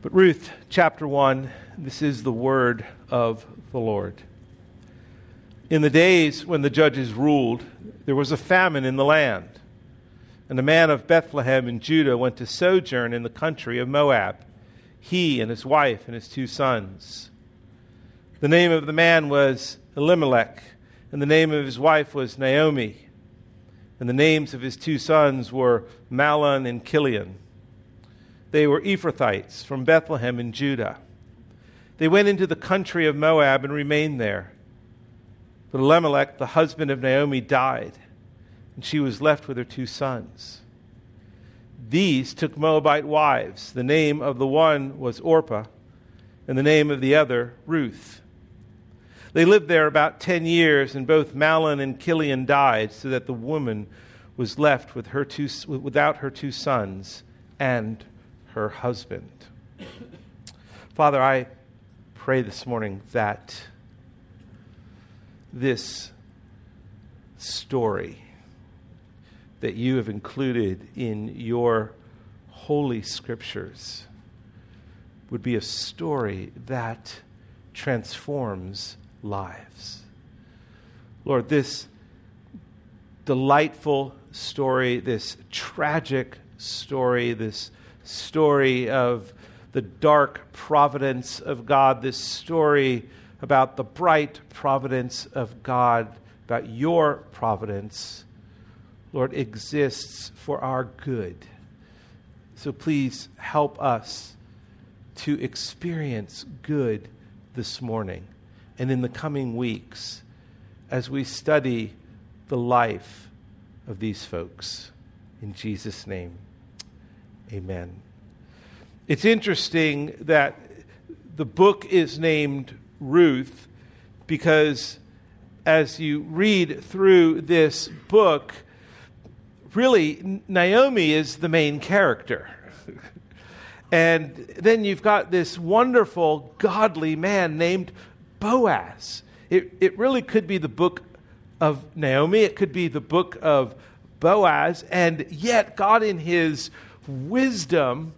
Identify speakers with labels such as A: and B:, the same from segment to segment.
A: But Ruth chapter 1, this is the word of the Lord. In the days when the judges ruled, there was a famine in the land. And a man of Bethlehem in Judah went to sojourn in the country of Moab, he and his wife and his two sons. The name of the man was Elimelech, and the name of his wife was Naomi. And the names of his two sons were Mahlon and Chilion. They were Ephrathites from Bethlehem in Judah. They went into the country of Moab and remained there. But Elimelech, the husband of Naomi, died, and she was left with her two sons. These took Moabite wives. The name of the one was Orpah, and the name of the other, Ruth. They lived there about ten years, and both Mahlon and Chilion died, so that the woman was left with her two, without her two sons and her husband. Father, I pray this morning that this story that you have included in your holy scriptures would be a story that transforms lives. Lord, this delightful story, this tragic story, this story of the dark providence of God, this story about the bright providence of God, about your providence, Lord, exists for our good. So please help us to experience good this morning and in the coming weeks as we study the life of these folks. In Jesus' name, amen. It's interesting that the book is named Ruth because as you read through this book, really, Naomi is the main character. and then you've got this wonderful, godly man named Boaz. It, it really could be the book of Naomi, it could be the book of Boaz, and yet God, in his wisdom,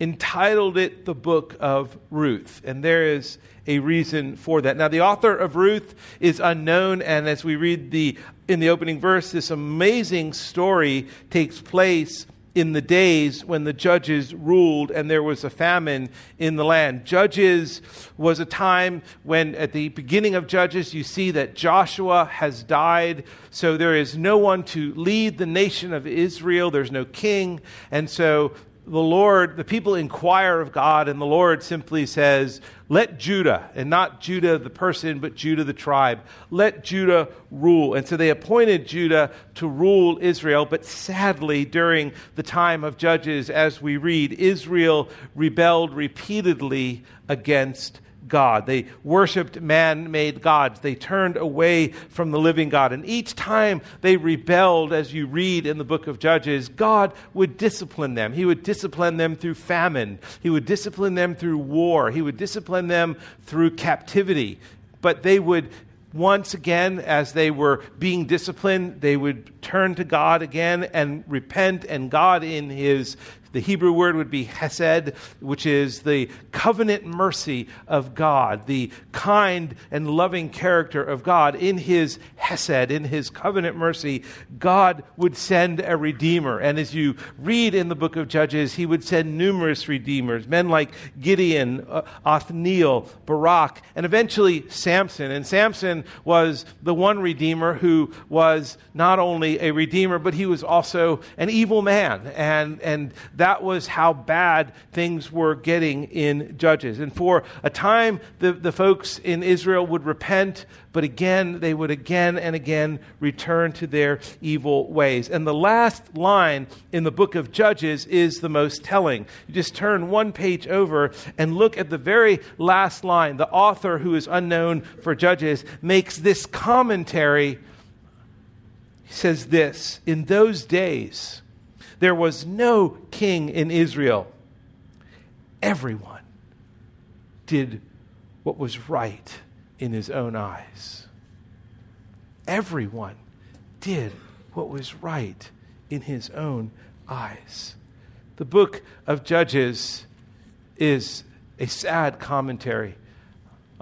A: entitled it the book of Ruth. And there is a reason for that. Now, the author of Ruth is unknown, and as we read the in the opening verse, this amazing story takes place in the days when the judges ruled and there was a famine in the land. Judges was a time when, at the beginning of Judges, you see that Joshua has died. So there is no one to lead the nation of Israel. There's no king. And so the Lord, the people inquire of God, and the Lord simply says, Let Judah, and not Judah the person, but Judah the tribe, let Judah rule. And so they appointed Judah to rule Israel, but sadly, during the time of Judges, as we read, Israel rebelled repeatedly against God. They worshiped man made gods. They turned away from the living God. And each time they rebelled, as you read in the book of Judges, God would discipline them. He would discipline them through famine, He would discipline them through war, He would discipline them through captivity. But they would once again, as they were being disciplined, they would turn to God again and repent, and God, in His the Hebrew word would be hesed, which is the covenant mercy of God, the kind and loving character of God. In his hesed, in his covenant mercy, God would send a redeemer. And as you read in the book of Judges, he would send numerous redeemers, men like Gideon, uh, Othniel, Barak, and eventually Samson. And Samson was the one redeemer who was not only a redeemer, but he was also an evil man. And, and that that was how bad things were getting in Judges. And for a time, the, the folks in Israel would repent, but again, they would again and again return to their evil ways. And the last line in the book of Judges is the most telling. You just turn one page over and look at the very last line. The author, who is unknown for Judges, makes this commentary. He says this In those days, there was no king in Israel. Everyone did what was right in his own eyes. Everyone did what was right in his own eyes. The book of Judges is a sad commentary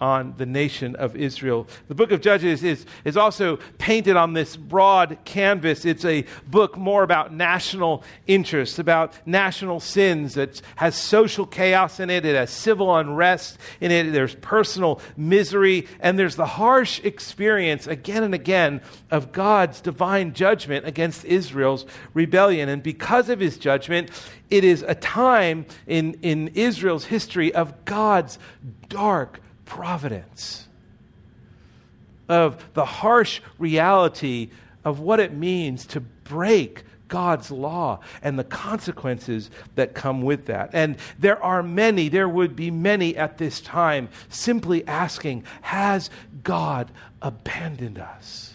A: on the nation of Israel. The book of Judges is, is also painted on this broad canvas. It's a book more about national interests, about national sins. It has social chaos in it, it has civil unrest in it, there's personal misery, and there's the harsh experience again and again of God's divine judgment against Israel's rebellion. And because of his judgment, it is a time in, in Israel's history of God's dark, providence, of the harsh reality of what it means to break God's law and the consequences that come with that. And there are many, there would be many at this time simply asking, Has God abandoned us?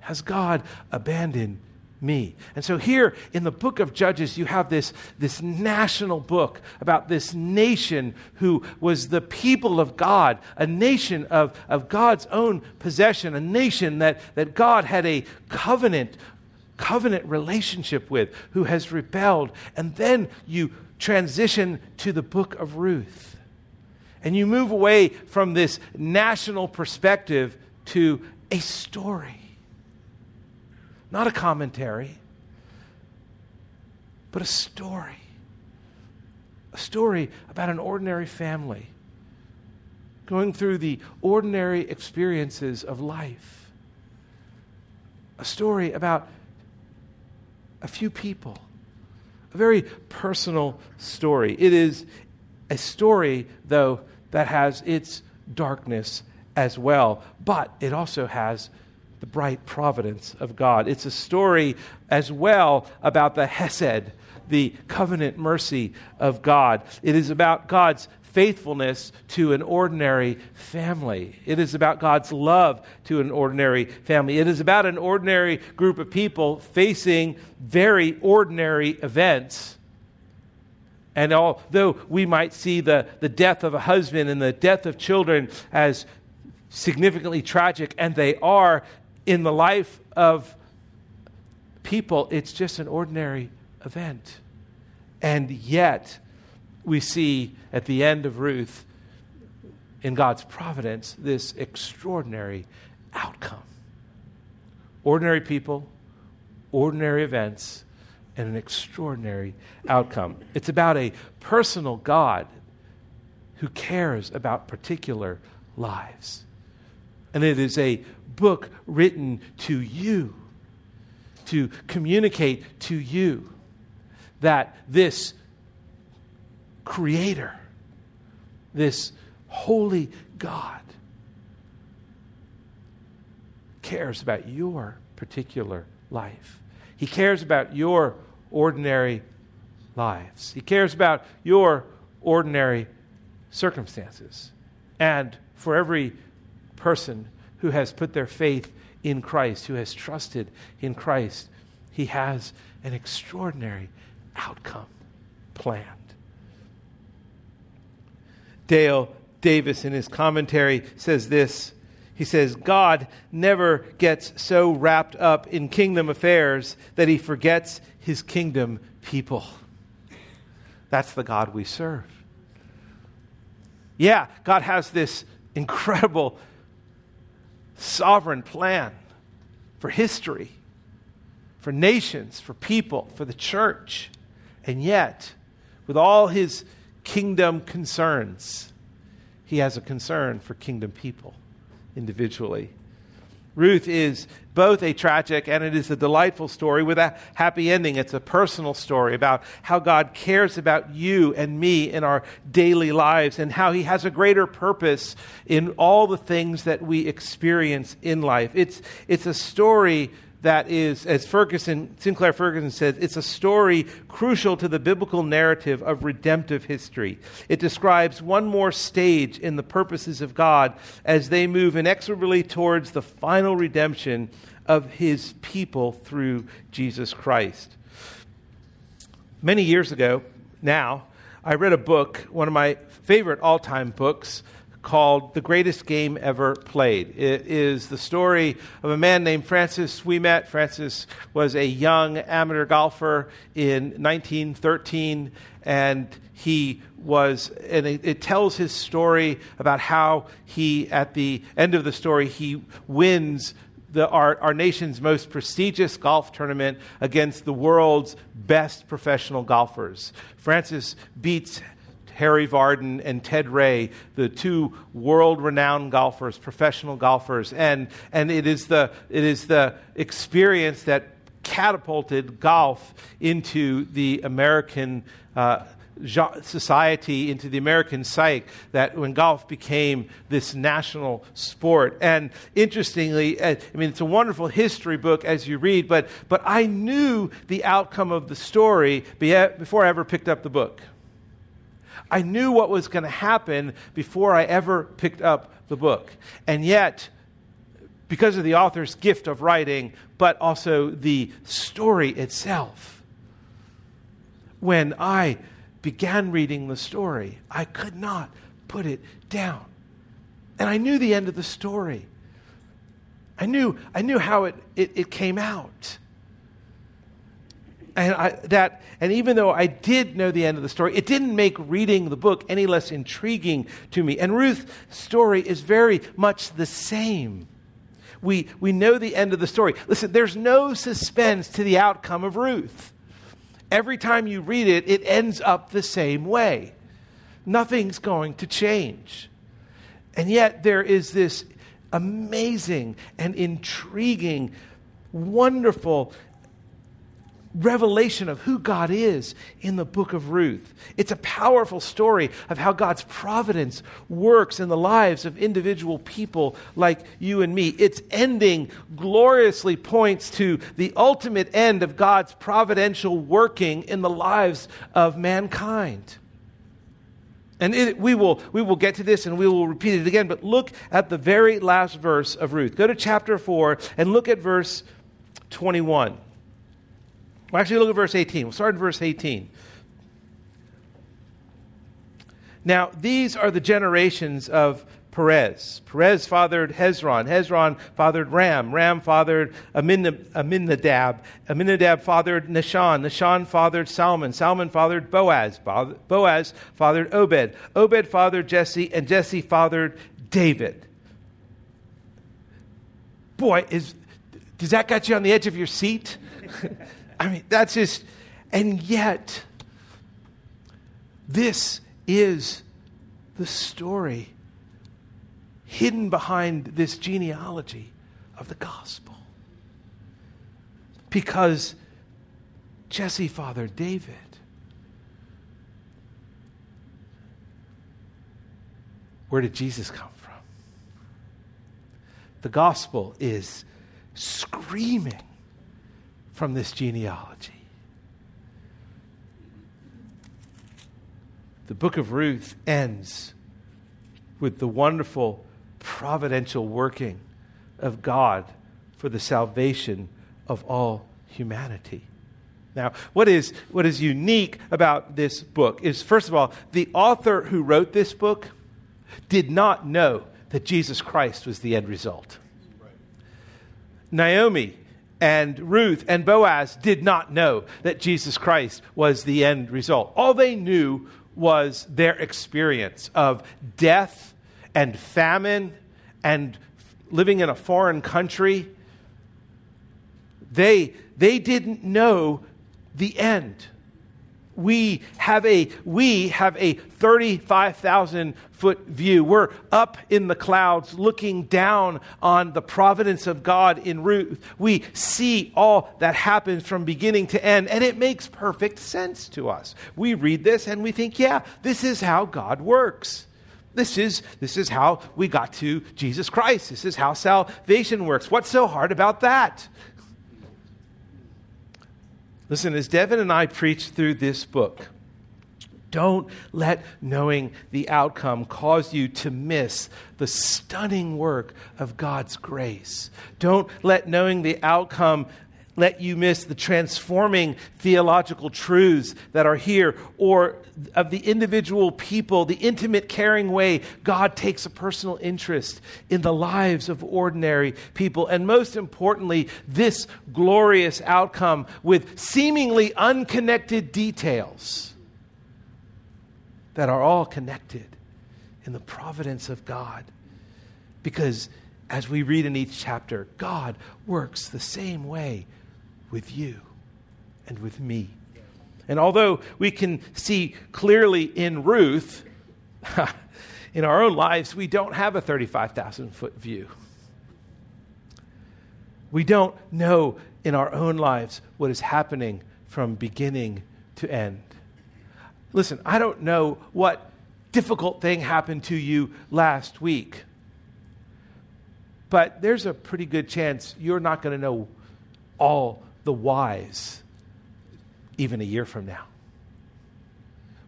A: Has God abandoned me. And so here in the book of Judges, you have this, this national book about this nation who was the people of God, a nation of, of God's own possession, a nation that, that God had a covenant, covenant relationship with, who has rebelled. And then you transition to the book of Ruth. And you move away from this national perspective to a story not a commentary, but a story. A story about an ordinary family going through the ordinary experiences of life. A story about a few people. A very personal story. It is a story, though, that has its darkness as well, but it also has the bright providence of God. It's a story as well about the Hesed, the covenant mercy of God. It is about God's faithfulness to an ordinary family. It is about God's love to an ordinary family. It is about an ordinary group of people facing very ordinary events. And although we might see the, the death of a husband and the death of children as significantly tragic, and they are, in the life of people, it's just an ordinary event. And yet, we see at the end of Ruth, in God's providence, this extraordinary outcome. Ordinary people, ordinary events, and an extraordinary outcome. It's about a personal God who cares about particular lives. And it is a book written to you to communicate to you that this creator, this holy God, cares about your particular life. He cares about your ordinary lives. He cares about your ordinary circumstances. And for every person who has put their faith in Christ, who has trusted in Christ, he has an extraordinary outcome planned. Dale Davis, in his commentary, says this. He says, God never gets so wrapped up in kingdom affairs that he forgets his kingdom people. That's the God we serve. Yeah, God has this incredible sovereign plan for history, for nations, for people, for the church. And yet, with all his kingdom concerns, he has a concern for kingdom people individually. Ruth is both a tragic and it is a delightful story with a happy ending. It's a personal story about how God cares about you and me in our daily lives and how He has a greater purpose in all the things that we experience in life. It's, it's a story that is, as Ferguson, Sinclair Ferguson says, it's a story crucial to the biblical narrative of redemptive history. It describes one more stage in the purposes of God as they move inexorably towards the final redemption of his people through Jesus Christ. Many years ago now, I read a book, one of my favorite all time books, called The Greatest Game Ever Played. It is the story of a man named Francis Ouimet. Francis was a young amateur golfer in 1913, and he was, and it, it, tells his story about how he, at the end of the story, he wins the, our, our nation's most prestigious golf tournament against the world's best professional golfers. Francis beats Harry Vardon and Ted Ray, the two world renowned golfers, professional golfers. And, and it, is the, it is the experience that catapulted golf into the American uh, society, into the American psyche, that when golf became this national sport. And interestingly, uh, I mean, it's a wonderful history book as you read, but, but I knew the outcome of the story before I ever picked up the book. I knew what was going to happen before I ever picked up the book. And yet, because of the author's gift of writing, but also the story itself, when I began reading the story, I could not put it down. And I knew the end of the story. I knew, I knew how it, it, it came out and I, that and even though I did know the end of the story, it didn't make reading the book any less intriguing to me. And Ruth's story is very much the same. We, we know the end of the story. Listen, there's no suspense to the outcome of Ruth. Every time you read it, it ends up the same way. Nothing's going to change. And yet, there is this amazing and intriguing, wonderful revelation of who God is in the book of Ruth. It's a powerful story of how God's providence works in the lives of individual people like you and me. Its ending gloriously points to the ultimate end of God's providential working in the lives of mankind. And it, we, will, we will get to this and we will repeat it again, but look at the very last verse of Ruth. Go to chapter 4 and look at verse 21. Well, actually, look at verse 18. We'll start in verse 18. Now, these are the generations of Perez. Perez fathered Hezron. Hezron fathered Ram. Ram fathered Amminadab. Amminadab fathered Nahshon. Nahshon fathered Salmon. Salmon fathered Boaz. Boaz fathered Obed. Obed fathered Jesse, and Jesse fathered David. Boy, is, does that got you on the edge of your seat? I mean, that's just, and yet, this is the story hidden behind this genealogy of the gospel. Because Jesse fathered David. Where did Jesus come from? The gospel is screaming from this genealogy. The book of Ruth ends with the wonderful providential working of God for the salvation of all humanity. Now, what is, what is unique about this book is, first of all, the author who wrote this book did not know that Jesus Christ was the end result. Right. Naomi and Ruth and Boaz did not know that Jesus Christ was the end result. All they knew was their experience of death and famine and living in a foreign country. They, they didn't know the end we have a we have a 35,000 foot view. We're up in the clouds looking down on the providence of God in Ruth. We see all that happens from beginning to end and it makes perfect sense to us. We read this and we think, yeah, this is how God works. This is, this is how we got to Jesus Christ. This is how salvation works. What's so hard about that? Listen, as Devin and I preach through this book, don't let knowing the outcome cause you to miss the stunning work of God's grace. Don't let knowing the outcome let you miss the transforming theological truths that are here or of the individual people, the intimate, caring way God takes a personal interest in the lives of ordinary people. And most importantly, this glorious outcome with seemingly unconnected details that are all connected in the providence of God. Because as we read in each chapter, God works the same way with you and with me. And although we can see clearly in Ruth, in our own lives, we don't have a 35,000 foot view. We don't know in our own lives what is happening from beginning to end. Listen, I don't know what difficult thing happened to you last week, but there's a pretty good chance you're not going to know all the whys even a year from now.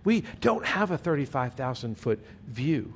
A: We don't have a 35,000 foot view.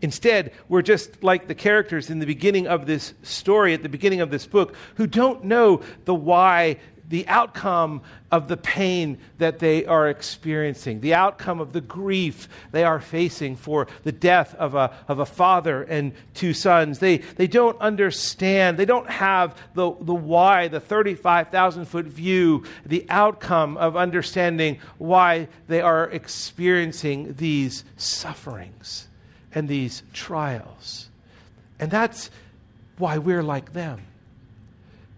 A: Instead, we're just like the characters in the beginning of this story, at the beginning of this book, who don't know the why the outcome of the pain that they are experiencing, the outcome of the grief they are facing for the death of a, of a father and two sons. They, they don't understand, they don't have the, the why, the 35,000 foot view, the outcome of understanding why they are experiencing these sufferings and these trials. And that's why we're like them.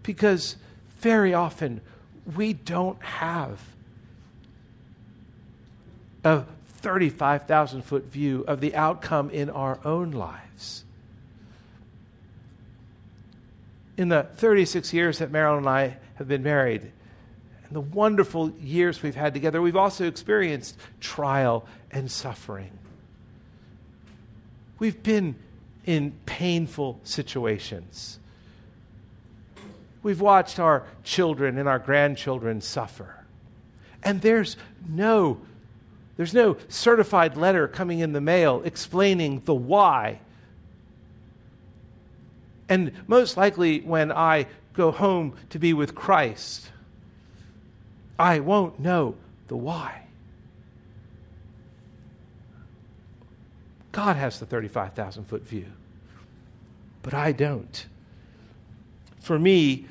A: Because very often we don't have a 35,000 foot view of the outcome in our own lives. In the 36 years that Marilyn and I have been married, and the wonderful years we've had together, we've also experienced trial and suffering. We've been in painful situations. We've watched our children and our grandchildren suffer. And there's no there's no certified letter coming in the mail explaining the why. And most likely when I go home to be with Christ, I won't know the why. God has the 35,000 foot view, but I don't for me,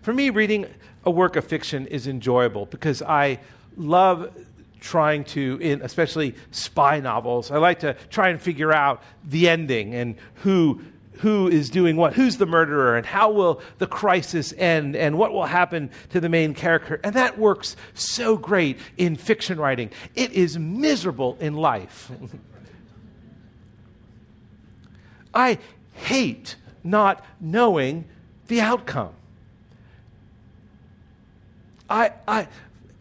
A: for me, reading a work of fiction is enjoyable because I love trying to, in especially spy novels, I like to try and figure out the ending and who who is doing what, who's the murderer, and how will the crisis end, and what will happen to the main character. And that works so great in fiction writing. It is miserable in life. I hate not knowing the outcome. I, I,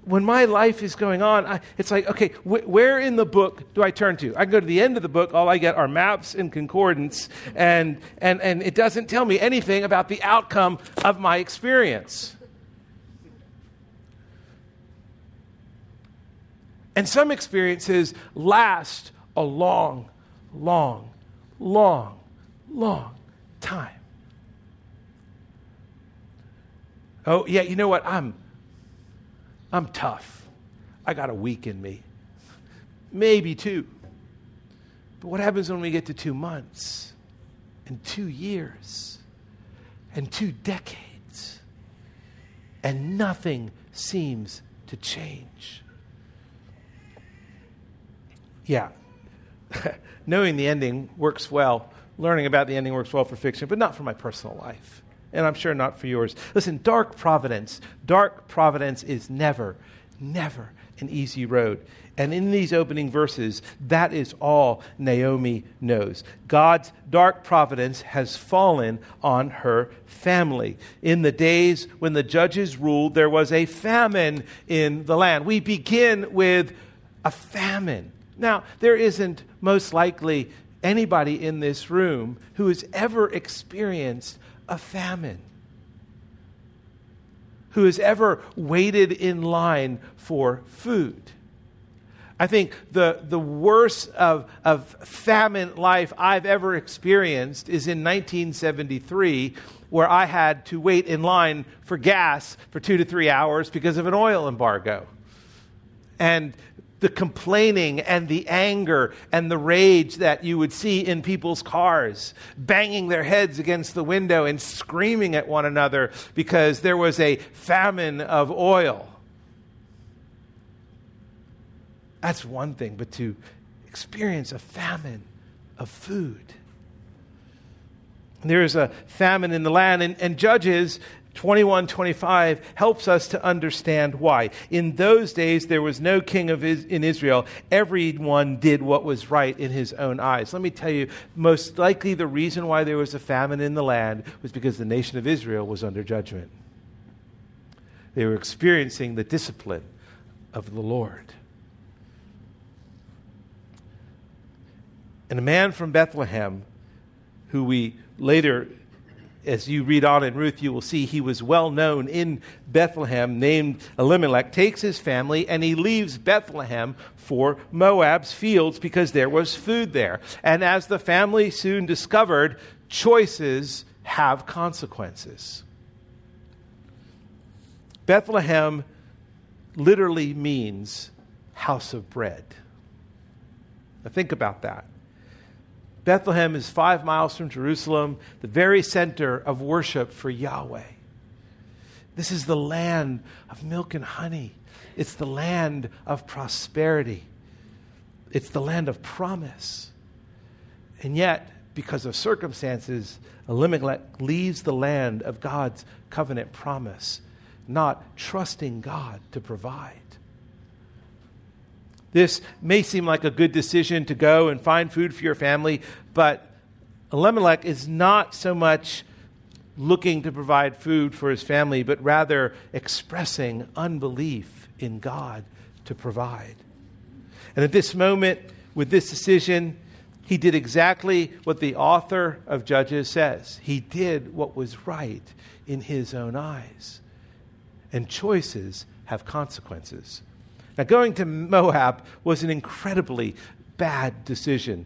A: when my life is going on, I, it's like, okay, wh- where in the book do I turn to? I go to the end of the book, all I get are maps and concordance, and, and, and it doesn't tell me anything about the outcome of my experience. And some experiences last a long, long, long, long time. Oh, yeah, you know what? I'm I'm tough. I got a week in me. Maybe two. But what happens when we get to 2 months and 2 years and 2 decades and nothing seems to change? Yeah. Knowing the ending works well learning about the ending works well for fiction, but not for my personal life. And I'm sure not for yours. Listen, dark providence, dark providence is never, never an easy road. And in these opening verses, that is all Naomi knows. God's dark providence has fallen on her family. In the days when the judges ruled, there was a famine in the land. We begin with a famine. Now, there isn't most likely anybody in this room who has ever experienced a famine, who has ever waited in line for food. I think the, the worst of, of famine life I've ever experienced is in 1973, where I had to wait in line for gas for two to three hours because of an oil embargo. And the complaining and the anger and the rage that you would see in people's cars, banging their heads against the window and screaming at one another because there was a famine of oil. That's one thing, but to experience a famine of food. There is a famine in the land, and, and Judges 21 25 helps us to understand why. In those days, there was no king of is- in Israel. Everyone did what was right in his own eyes. Let me tell you, most likely the reason why there was a famine in the land was because the nation of Israel was under judgment. They were experiencing the discipline of the Lord. And a man from Bethlehem, who we later, as you read on in Ruth, you will see he was well known in Bethlehem, named Elimelech, takes his family and he leaves Bethlehem for Moab's fields because there was food there. And as the family soon discovered, choices have consequences. Bethlehem literally means house of bread. Now, think about that. Bethlehem is five miles from Jerusalem, the very center of worship for Yahweh. This is the land of milk and honey. It's the land of prosperity. It's the land of promise. And yet, because of circumstances, Elimelech leaves the land of God's covenant promise, not trusting God to provide. This may seem like a good decision to go and find food for your family, but Elimelech is not so much looking to provide food for his family, but rather expressing unbelief in God to provide. And at this moment, with this decision, he did exactly what the author of Judges says. He did what was right in his own eyes. And choices have consequences. Now, going to Moab was an incredibly bad decision.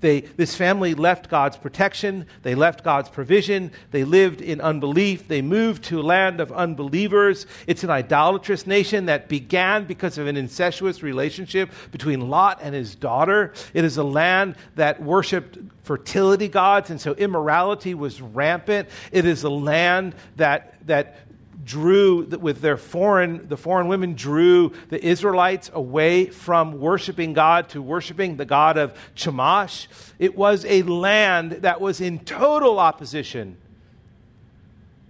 A: They, this family left God's protection. They left God's provision. They lived in unbelief. They moved to a land of unbelievers. It's an idolatrous nation that began because of an incestuous relationship between Lot and his daughter. It is a land that worshiped fertility gods, and so immorality was rampant. It is a land that, that drew with their foreign the foreign women drew the israelites away from worshiping god to worshiping the god of chemosh. It was a land that was in total opposition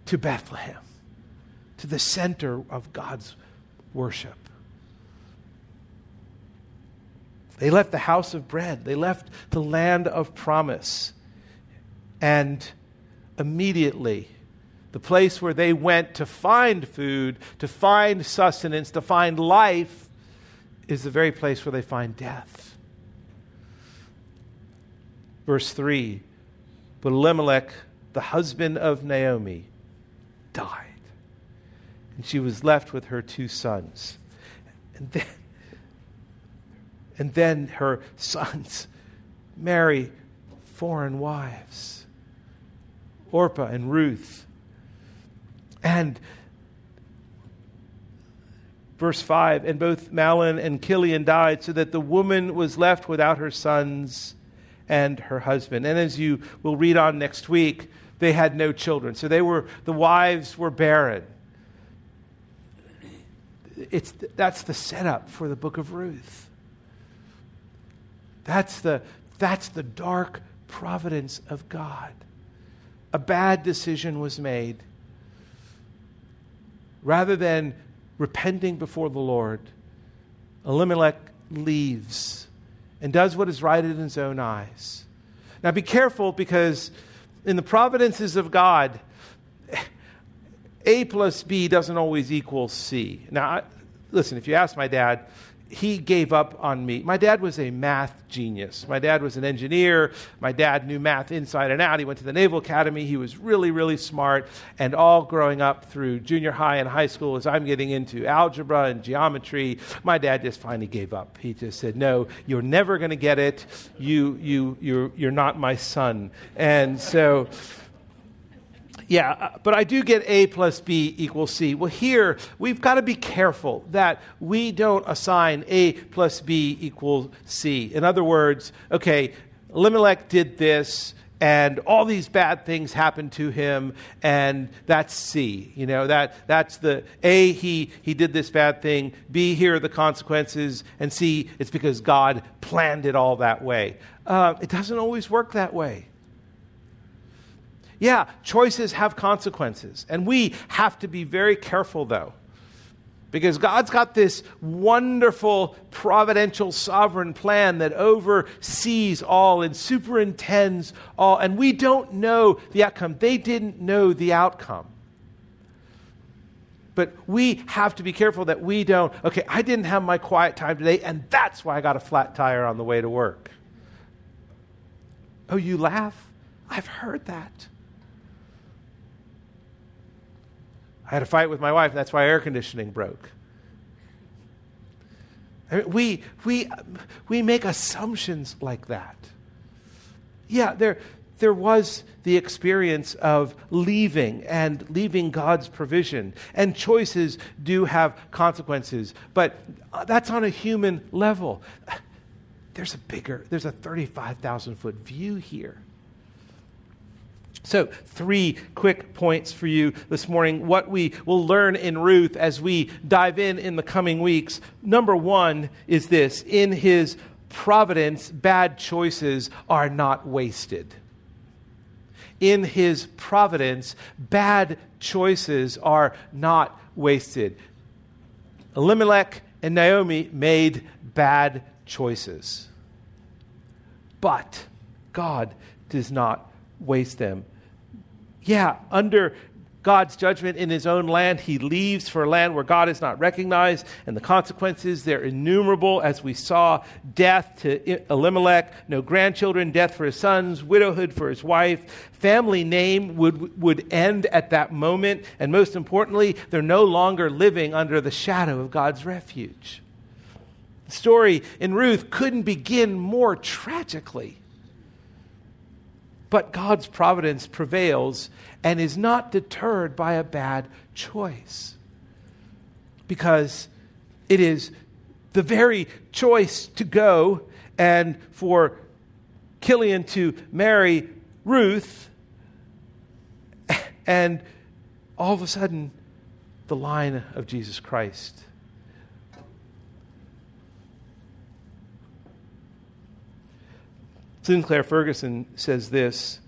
A: to bethlehem to the center of god's worship. They left the house of bread. They left the land of promise. And immediately the place where they went to find food, to find sustenance, to find life, is the very place where they find death. Verse 3 But Elimelech, the husband of Naomi, died. And she was left with her two sons. And then, and then her sons marry foreign wives Orpah and Ruth and verse 5 and both Mahlon and Chilion died, so that the woman was left without her sons and her husband. And as you will read on next week, they had no children. So they were, the wives were barren. It's, that's the setup for the book of Ruth. That's the, that's the dark providence of God. A bad decision was made rather than repenting before the Lord, Elimelech leaves and does what is right in his own eyes. Now be careful because in the providences of God, A plus B doesn't always equal C. Now, I, listen, if you ask my dad, he gave up on me. My dad was a math genius. My dad was an engineer. My dad knew math inside and out. He went to the Naval Academy. He was really, really smart. And all growing up through junior high and high school, as I'm getting into algebra and geometry, my dad just finally gave up. He just said, No, you're never going to get it. You, you, you're, you're not my son. And so yeah, uh, but I do get A plus B equals C. Well, here, we've got to be careful that we don't assign A plus B equals C. In other words, okay, Elimelech did this, and all these bad things happened to him, and that's C. You know, that, that's the A, he, he did this bad thing, B, here are the consequences, and C, it's because God planned it all that way. Uh, it doesn't always work that way. Yeah, choices have consequences. And we have to be very careful, though. Because God's got this wonderful, providential, sovereign plan that oversees all and superintends all. And we don't know the outcome. They didn't know the outcome. But we have to be careful that we don't, okay, I didn't have my quiet time today, and that's why I got a flat tire on the way to work. Oh, you laugh? I've heard that. I had a fight with my wife, that's why air conditioning broke. I mean, we, we, we make assumptions like that. Yeah, there, there was the experience of leaving and leaving God's provision, and choices do have consequences, but uh, that's on a human level. There's a bigger, there's a 35,000 foot view here. So, three quick points for you this morning. What we will learn in Ruth as we dive in in the coming weeks. Number one is this in his providence, bad choices are not wasted. In his providence, bad choices are not wasted. Elimelech and Naomi made bad choices, but God does not waste them yeah, under God's judgment in his own land, he leaves for a land where God is not recognized, and the consequences, they're innumerable, as we saw death to Elimelech, no grandchildren, death for his sons, widowhood for his wife. Family name would, would end at that moment, and most importantly, they're no longer living under the shadow of God's refuge. The story in Ruth couldn't begin more tragically. But God's providence prevails and is not deterred by a bad choice. Because it is the very choice to go and for Chilion to marry Ruth, and all of a sudden, the line of Jesus Christ Sinclair Ferguson says this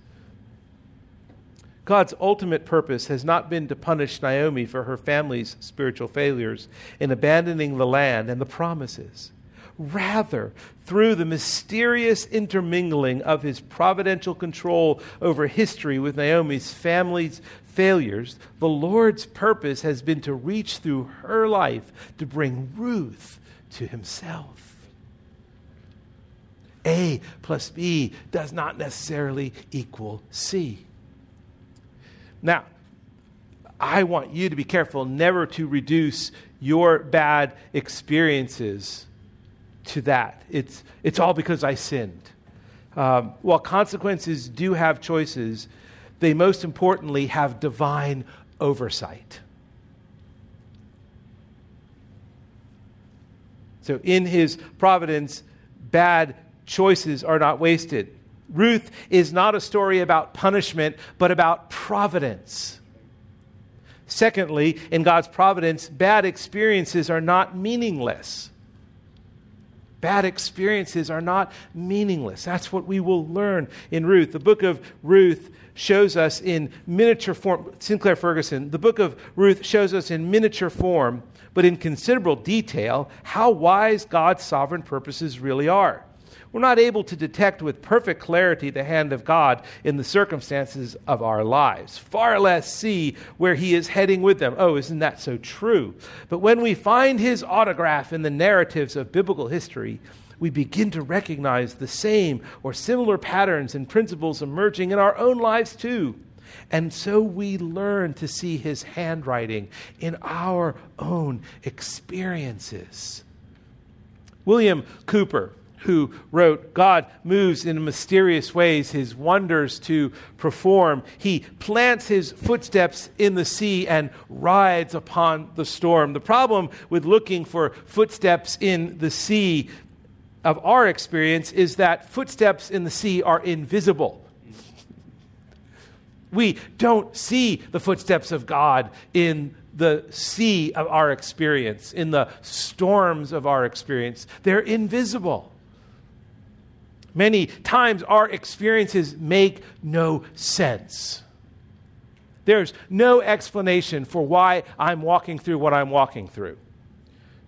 A: God's ultimate purpose has not been to punish Naomi for her family's spiritual failures in abandoning the land and the promises. Rather, through the mysterious intermingling of his providential control over history with Naomi's family's failures, the Lord's purpose has been to reach through her life to bring Ruth to himself. A plus B does not necessarily equal C. Now, I want you to be careful never to reduce your bad experiences to that. It's, it's all because I sinned. Um, while consequences do have choices, they most importantly have divine oversight. So, in his providence, bad choices are not wasted. Ruth is not a story about punishment, but about providence. Secondly, in God's providence, bad experiences are not meaningless. Bad experiences are not meaningless. That's what we will learn in Ruth. The book of Ruth shows us in miniature form, Sinclair Ferguson, the book of Ruth shows us in miniature form, but in considerable detail, how wise God's sovereign purposes really are. We're not able to detect with perfect clarity the hand of God in the circumstances of our lives, far less see where He is heading with them. Oh, isn't that so true? But when we find His autograph in the narratives of biblical history, we begin to recognize the same or similar patterns and principles emerging in our own lives too. And so we learn to see his handwriting in our own experiences. William Cowper who wrote, God moves in mysterious ways his wonders to perform. He plants his footsteps in the sea and rides upon the storm. The problem with looking for footsteps in the sea of our experience is that footsteps in the sea are invisible. We don't see the footsteps of God in the sea of our experience, in the storms of our experience. They're invisible. Many times our experiences make no sense. There's no explanation for why I'm walking through what I'm walking through.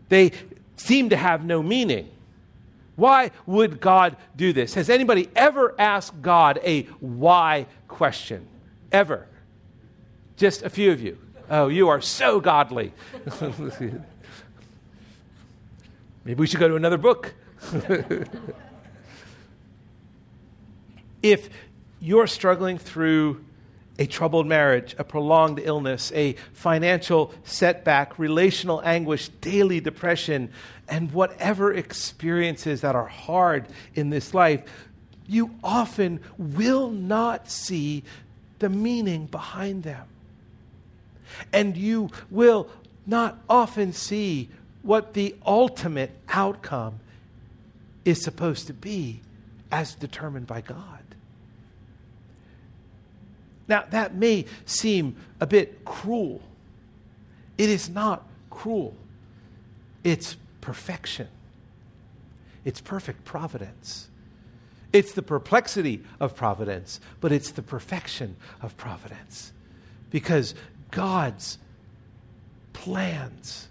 A: They seem to have no meaning. Why would God do this? Has anybody ever asked God a why question? Ever? Just a few of you. Oh, you are so godly. Maybe we should go to another book. if you're struggling through a troubled marriage, a prolonged illness, a financial setback, relational anguish, daily depression, and whatever experiences that are hard in this life, you often will not see the meaning behind them. And you will not often see what the ultimate outcome is supposed to be as determined by God. Now, that may seem a bit cruel. It is not cruel, it's perfection, it's perfect providence. It's the perplexity of providence, but it's the perfection of providence. Because God's plans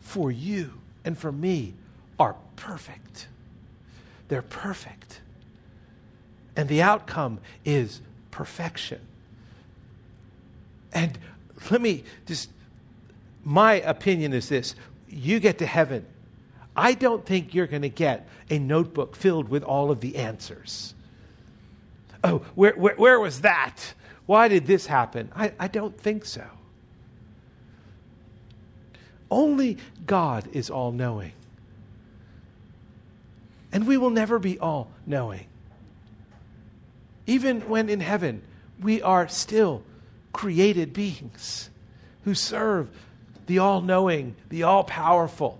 A: for you and for me are perfect. They're perfect. And the outcome is perfection. And let me just, my opinion is this you get to heaven. I don't think you're going to get a notebook filled with all of the answers. Oh, where, where, where was that? Why did this happen? I, I don't think so. Only God is all knowing. And we will never be all knowing. Even when in heaven, we are still created beings who serve the all knowing, the all powerful,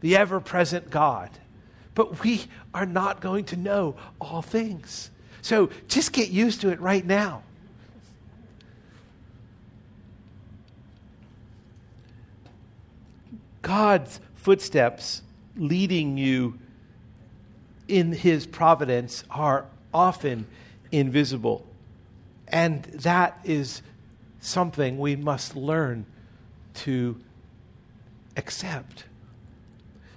A: the ever present God. But we are not going to know all things. So just get used to it right now. God's footsteps leading you in his providence are often invisible. And that is something we must learn to accept.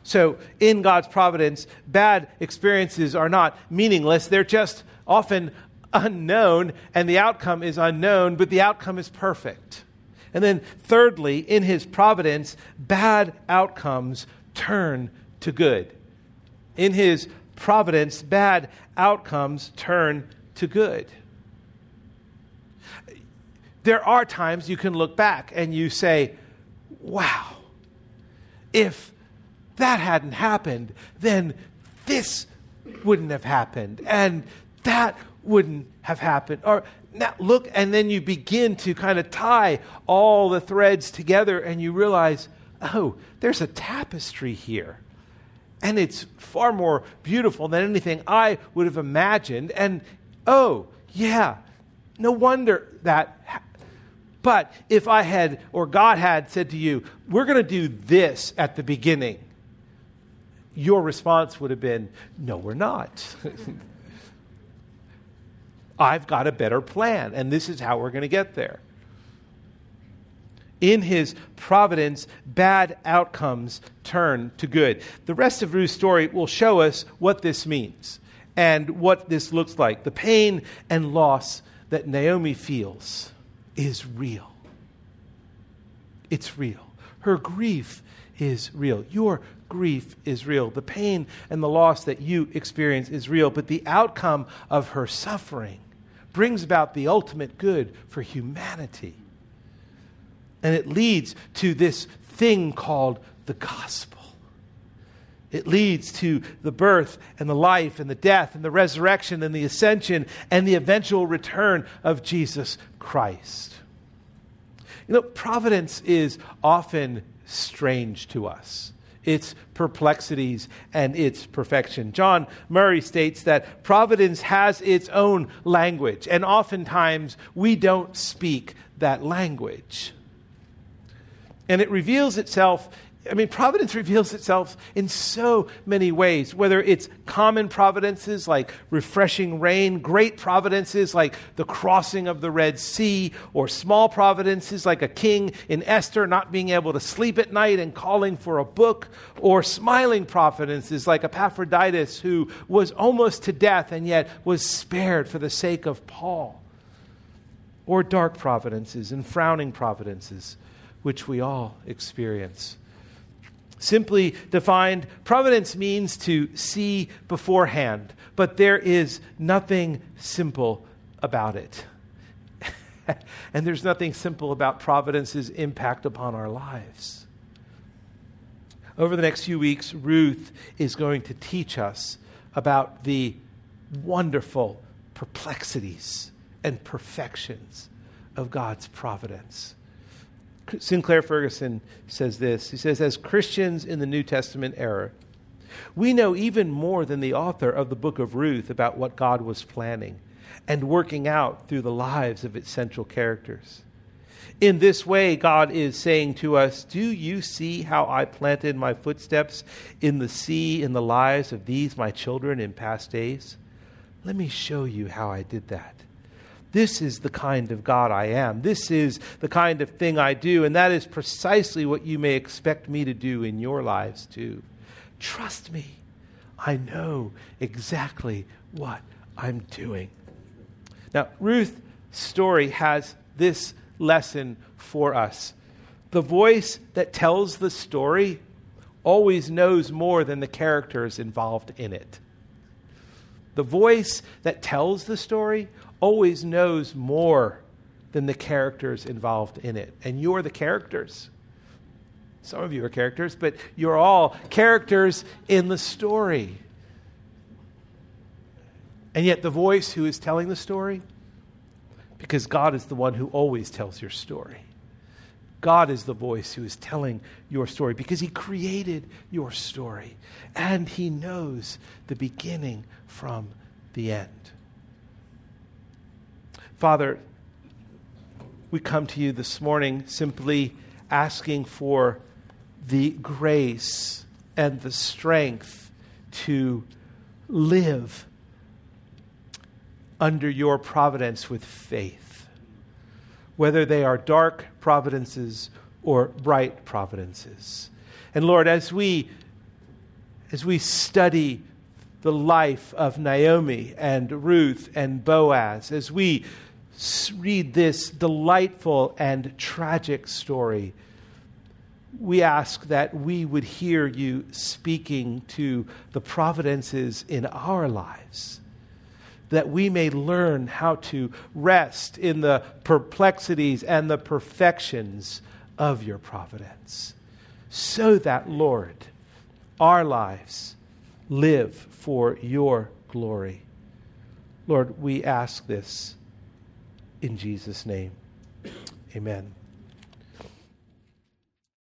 A: So, in God's providence, bad experiences are not meaningless. They're just often unknown, and the outcome is unknown, but the outcome is perfect. And then, thirdly, in His providence, bad outcomes turn to good. In His providence, bad outcomes turn to good there are times you can look back and you say, wow, if that hadn't happened, then this wouldn't have happened, and that wouldn't have happened. Or now look, and then you begin to kind of tie all the threads together, and you realize, oh, there's a tapestry here. And it's far more beautiful than anything I would have imagined. And oh, yeah, no wonder that but if I had, or God had said to you, we're going to do this at the beginning, your response would have been, no, we're not. I've got a better plan, and this is how we're going to get there. In his providence, bad outcomes turn to good. The rest of Ruth's story will show us what this means and what this looks like. The pain and loss that Naomi feels is real. It's real. Her grief is real. Your grief is real. The pain and the loss that you experience is real. But the outcome of her suffering brings about the ultimate good for humanity. And it leads to this thing called the gospel. It leads to the birth and the life and the death and the resurrection and the ascension and the eventual return of Jesus Christ. You know, providence is often strange to us its perplexities and its perfection. John Murray states that providence has its own language, and oftentimes we don't speak that language. And it reveals itself I mean, providence reveals itself in so many ways, whether it's common providences like refreshing rain, great providences like the crossing of the Red Sea, or small providences like a king in Esther not being able to sleep at night and calling for a book, or smiling providences like Epaphroditus, who was almost to death and yet was spared for the sake of Paul, or dark providences and frowning providences, which we all experience. Simply defined, providence means to see beforehand, but there is nothing simple about it. and there's nothing simple about providence's impact upon our lives. Over the next few weeks, Ruth is going to teach us about the wonderful perplexities and perfections of God's providence. Sinclair Ferguson says this. He says, As Christians in the New Testament era, we know even more than the author of the book of Ruth about what God was planning and working out through the lives of its central characters. In this way, God is saying to us, Do you see how I planted my footsteps in the sea in the lives of these my children in past days? Let me show you how I did that. This is the kind of God I am. This is the kind of thing I do. And that is precisely what you may expect me to do in your lives too. Trust me. I know exactly what I'm doing. Now, Ruth's story has this lesson for us. The voice that tells the story always knows more than the characters involved in it. The voice that tells the story always knows more than the characters involved in it. And you're the characters. Some of you are characters, but you're all characters in the story. And yet, the voice who is telling the story, because God is the one who always tells your story. God is the voice who is telling your story because He created your story and He knows the beginning from the end. Father, we come to you this morning simply asking for the grace and the strength to live under your providence with faith, whether they are dark providences or bright providences. And Lord, as we as we study the life of Naomi and Ruth and Boaz, as we read this delightful and tragic story, we ask that we would hear you speaking to the providences in our lives, that we may learn how to rest in the perplexities and the perfections of your providence, so that, Lord, our lives live for your glory. Lord, we ask this in Jesus' name. Amen.